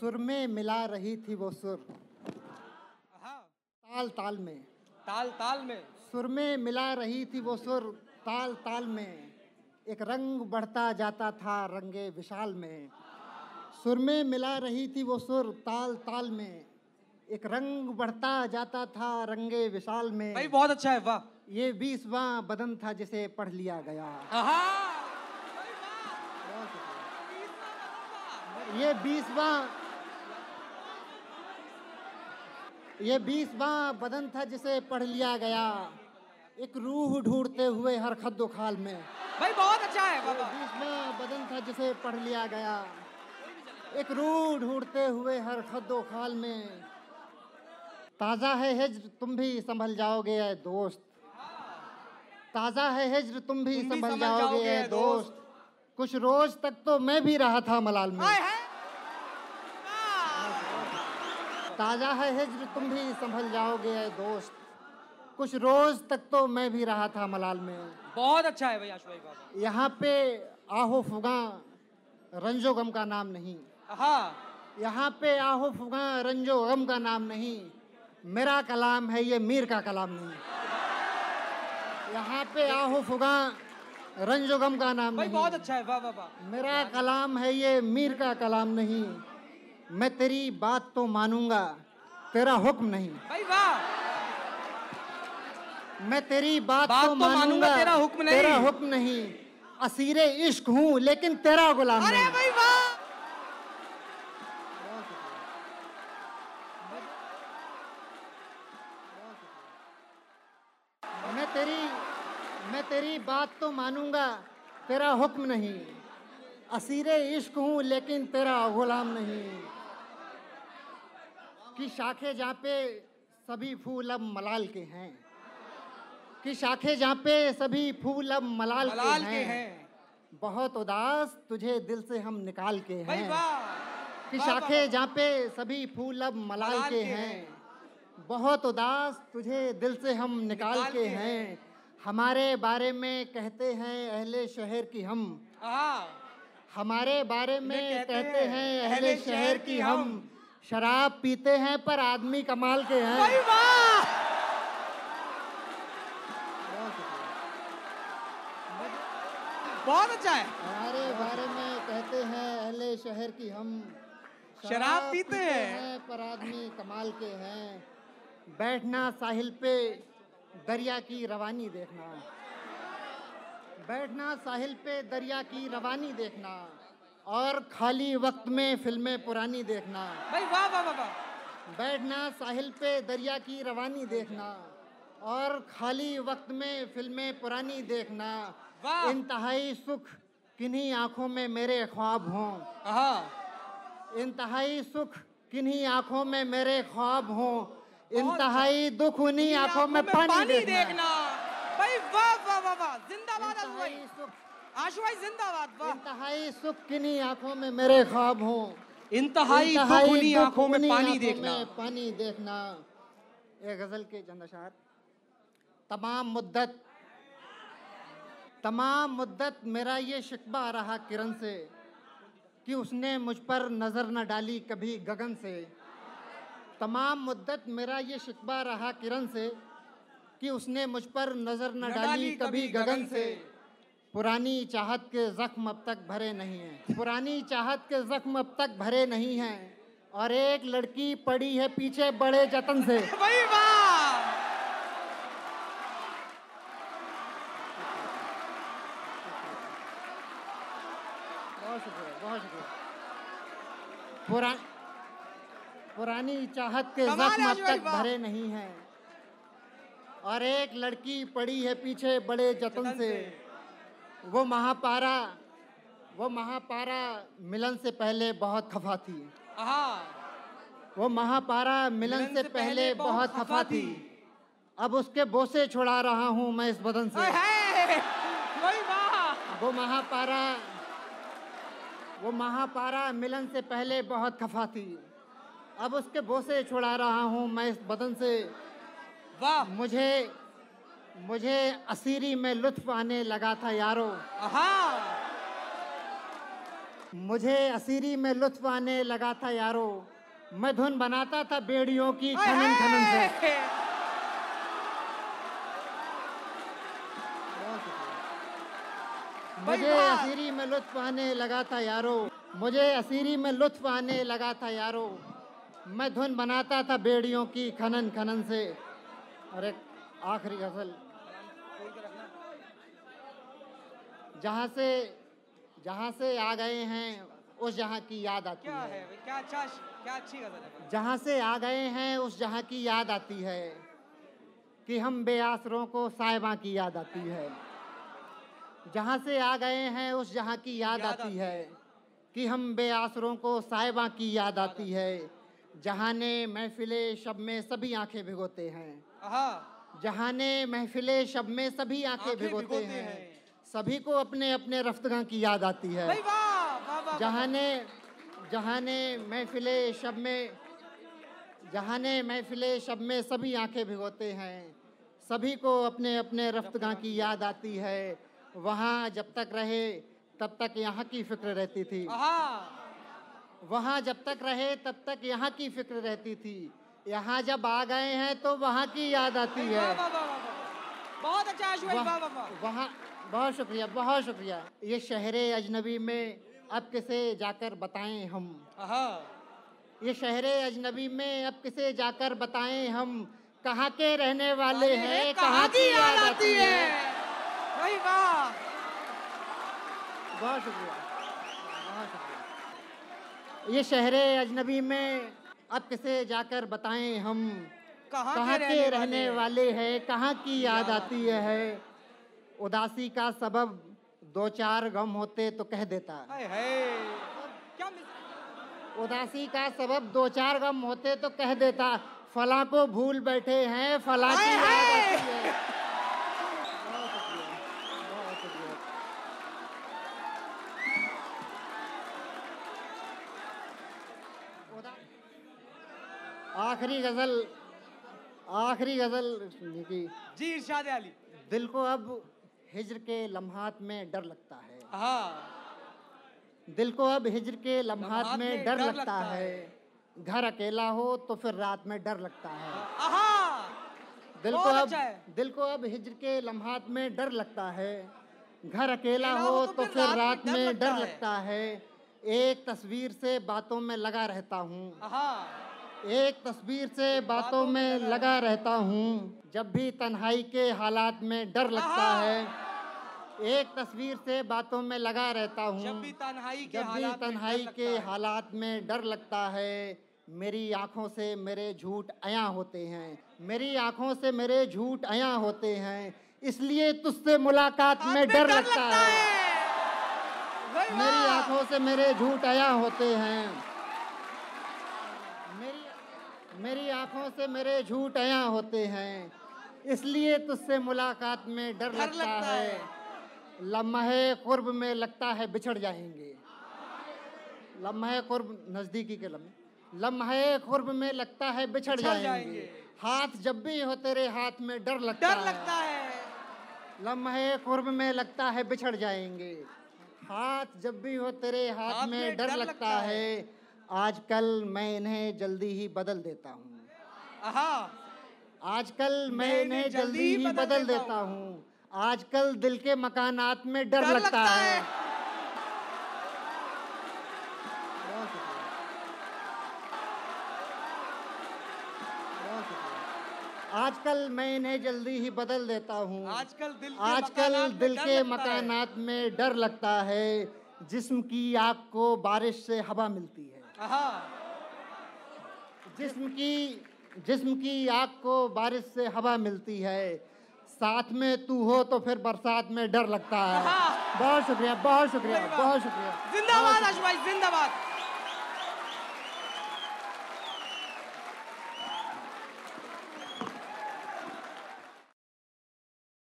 सुर में मिला रही थी वो सुर। हाँ। ताल ताल में। ताल ताल में। सुर में मिला रही थी वो सुर ताल ताल में। एक रंग बढ़ता जाता था रंगे विशाल में। सुर में मिला रही थी वो सुर ताल ताल में। एक रंग बढ़ता जाता था रंगे विशाल में। भाई बहुत अच्छा है वाह। ये बीसवां बदन था जिसे पढ़ लिया गया। ये बीसवां ये बीसवां बदन था जिसे पढ़ लिया गया। एक रूह ढूंढते हुए हर खद्दो खाल में। भाई बहुत अच्छा है वाह। बीसवां बदन था जिसे पढ़ लिया गया। एक रूह ढूंढते हुए हर खद्दो खाल में। ताज़ा है हिज्र तुम भी संभल जाओगे ऐ दोस्त। ताज़ा है हिज्र तुम भी संभल जाओगे ऐ दोस्त। कुछ रोज तक तो मैं भी रहा था मलाल में हाय है ताज़ा है हिज्र तुम भी संभल जाओगे ऐ दोस्त। कुछ रोज तक तो मैं भी रहा था मलाल में। बहुत अच्छा है भैया यहाँ पे आहो फुगा रंजो गम का नाम नहीं। हाँ। यहाँ पे आहो फुगा रंजो गम का नाम नहीं। मेरा कलाम है ये मीर का कलाम नहीं। यहाँ पे आहो फुगा रंजो गम का नाम भाई नहीं। बहुत अच्छा है वाह वाह वाह। मेरा कलाम है ये मीर का कलाम नहीं। मैं तेरी बात तो मानूँगा तेरा हुक्म नहीं। भाई वाह। मैं तेरी बात, बात तो तो मानूँगा तेरा हुक्म नहीं। तेरा हुक्म नहीं। असीरे इश्क हूँ लेकिन तेरा गुलाम अरे नहीं। भाई वाह। मैं तेरी मैं तेरी बात तो मानूँगा तेरा हुक्म नहीं। असीरे इश्क हूँ लेकिन तेरा गुलाम नहीं। कि शाखे जहाँ पे सभी फूल अब मलाल के हैं। कि शाखे जहाँ पे सभी फूल अब मलाल, मलाल के, के हैं। हैं। बहुत उदास तुझे दिल से हम निकाल के हैं। कि शाखे जहाँ पे सभी फूल अब मलाल मलाल के के हैं। हैं। बहुत उदास तुझे दिल से हम निकाल निकाल के के हैं। हमारे बारे में कहते हैं अहले शहर की हम। हाँ हमारे बारे में कहते हैं हैं अहले शहर की हम। शराब पीते हैं पर आदमी कमाल के हैं। बहुत अच्छा है। हमारे बारे में कहते हैं अहले शहर की हम शराब पीते हैं। पर आदमी कमाल के हैं। बैठना साहिल पे दरिया की रवानी देखना। बैठना साहिल पे दरिया की रवानी देखना। और खाली वक्त में फ़िल्में पुरानी देखना। भाई वाह वाह वाह बैठना साहिल पे दरिया की रवानी देखना। और खाली वक्त में फ़िल्में पुरानी देखना। इंतहाई सुख किन्हीं आँखों में मेरे ख्वाब हों। हाँ। इंतहाई सुख किन्हीं आँखों में मेरे ख्वाब हों। इंतहाई दुख उन्हीं आँखों में पानी, देखना, भाई वाह वाह वाह वाह जिंदाबाद सुख आशु भाई जिंदाबाद वाह। इंतहाई सुख किन्हीं आँखों में मेरे ख्वाब हों। इंतहाई दुख इंतहाई उन्हीं दुख आँखों में पानी देखना। पानी देखना। ये गज़ल के चंद अशार तमाम मुद्दत तमाम मुद्दत मेरा ये शिकवा रहा किरण से कि उसने मुझ पर नज़र न डाली कभी गगन से। तमाम मुद्दत मेरा ये शिकवा रहा किरण से कि उसने मुझ पर नज़र न डाली कभी गगन से। पुरानी चाहत के जख्म अब तक भरे नहीं हैं। पुरानी चाहत के जख्म अब तक भरे नहीं हैं। और एक लड़की पड़ी है पीछे बड़े जतन से। भाई वाह बहुत शुक्रिया बहुत शुक्रिया। पुरा पुरानी चाहत के जख्म अब तक भरे नहीं हैं। और एक लड़की पड़ी है पीछे बड़े जतन से। वो महापारा वो महापारा मिलन से पहले बहुत खफा थी। वो महापारा मिलन मिलन से पहले बहुत खफा थी। अब उसके बोसे छुड़ा रहा हूँ मैं इस बदन से। वो महापारा वो महापारा मिलन से पहले बहुत खफा थी। अब उसके बोसे छुड़ा रहा हूँ मैं इस बदन से। वाह। मुझे मुझे असीरी में लुत्फ आने लगा था यारो। हाँ मुझे असीरी में लुत्फ आने लगा था यारो। मैं धुन बनाता था बेड़ियों की खनन खनन से। मुझे असीरी में लुत्फ आने लगा था यारो। मुझे असीरी में लुत्फ आने लगा था यारो। मैं धुन बनाता था बेड़ियों की खनन खनन से। और एक आखिरी गज़ल। जहाँ से जहाँ से आ गए हैं उस जहाँ की याद आती क्या है। है? क्या अच्छा क्या अच्छी गज़ल है? जहाँ से आ गए हैं उस जहाँ की याद आती है कि हम बेआसरों को साहिबा की याद आती है। जहाँ से आ गए हैं उस जहाँ की याद याद आती है कि हम बेआसरों को साहिबा की याद आती है। जहाँ ने महफिले शब में सभी आँखें भिगोते हैं। हाँ। जहाँ ने महफिले शब में सभी आँखें भिगोते हैं। सभी को अपने अपने रफ्तगा की याद आती है। भाई वाह वाह वाह जहाँ ने जहाँ ने महफिले शब में जहाँ ने महफिले शब में सभी आँखें भिगोते हैं। सभी को अपने अपने रफ्तगा की याद आती है। वहाँ जब तक रहे तब तक यहाँ की फ़िक्र रहती थी। वहाँ जब तक रहे तब तक यहाँ की फ़िक्र रहती थी। यहाँ जब आ गए हैं तो वहाँ की याद आती है। बहुत अच्छा वहाँ बहुत शुक्रिया बहुत शुक्रिया। ये शहर अजनबी में अब किसे जाकर बताएँ हम? ये शहर अजनबी में अब किसे जाकर बताएँ हम? कहाँ के रहने वाले हैं? कहाँ की याद आती है? भाई वाह बहुत शुक्रिया बहुत शुक्रिया। ये शहर अजनबी में अब किसे जाकर बताएँ हम? कहाँ के रहने वाले हैं? कहाँ की याद याद आती है? उदासी का सबब दो चार गम होते तो कह देता। हाय हाय। क्या उदासी का सबब दो चार गम होते तो कह देता। फला को भूल बैठे हैं फला की है। उदा- आखिरी गज़ल आखिरी गज़ल जी इरशाद अली। दिल को अब हिजर के लम्हात में डर लगता है। हाँ। दिल को अब हिजर के लम्हात में डर लगता लगता है। घर अकेला हो तो फिर रात में डर लगता है। हाँ दिल को अब अच्छा दिल को अब हिजर के लम्हात में डर लगता है। घर अकेला अकेला हो तो फिर रात में डर लगता है। एक तस्वीर से बातों में लगा रहता हूँ। हाँ एक तस्वीर से बातों में लगा। रहता हूँ। जब भी तन्हाई के हालात में डर लगता है एक तस्वीर से बातों में लगा रहता हूँ। जब भी तन्हाई के जब भी हालात में डर तन्हाई लगता के है। हालात में डर लगता है मेरी आँखों से मेरे झूठ अया होते हैं। मेरी आँखों से मेरे झूठ अया होते हैं। इसलिए तुझसे मुलाकात में डर लगता है। मेरी आँखों से मेरे झूठ अया होते हैं। मेरी आँखों से मेरे झूठ अया होते हैं। इसलिए तुझसे मुलाकात में डर लगता लगता है। है। लम्हे कुर्ब में लगता है बिछड़ जाएँगे। लम्हे कुर्ब नजदीकी के लम्हे। लम्हे कुर्ब में लगता है बिछड़ जाएँगे। जाएँगे। हाथ जब भी हो तेरे हाथ में डर लगता डर है। लगता है। लम्हे कुर्ब में लगता है बिछड़ जाएँगे। हाथ जब भी हो तेरे हाथ में डर लगता है। आजकल मैं इन्हें जल्दी ही बदल देता हूँ। आजकल मैं इन्हें जल्दी ही बदल देता हूँ। आजकल दिल के मकानात में डर लगता है। आजकल मैं इन्हें जल्दी ही बदल देता हूँ। आजकल दिल के आजकल मकानात में दिल डर के लगता है। मकानात में डर लगता है। जिस्म की आग को बारिश से हवा मिलती हाँ। जिस्म की जिस्म की आग को बारिश से हवा मिलती है। साथ में तू हो तो फिर बरसात में डर लगता है। हाँ। बहुत शुक्रिया बहुत शुक्रिया बहुत शुक्रिया। जिंदाबाद आशु भाई जिंदाबाद।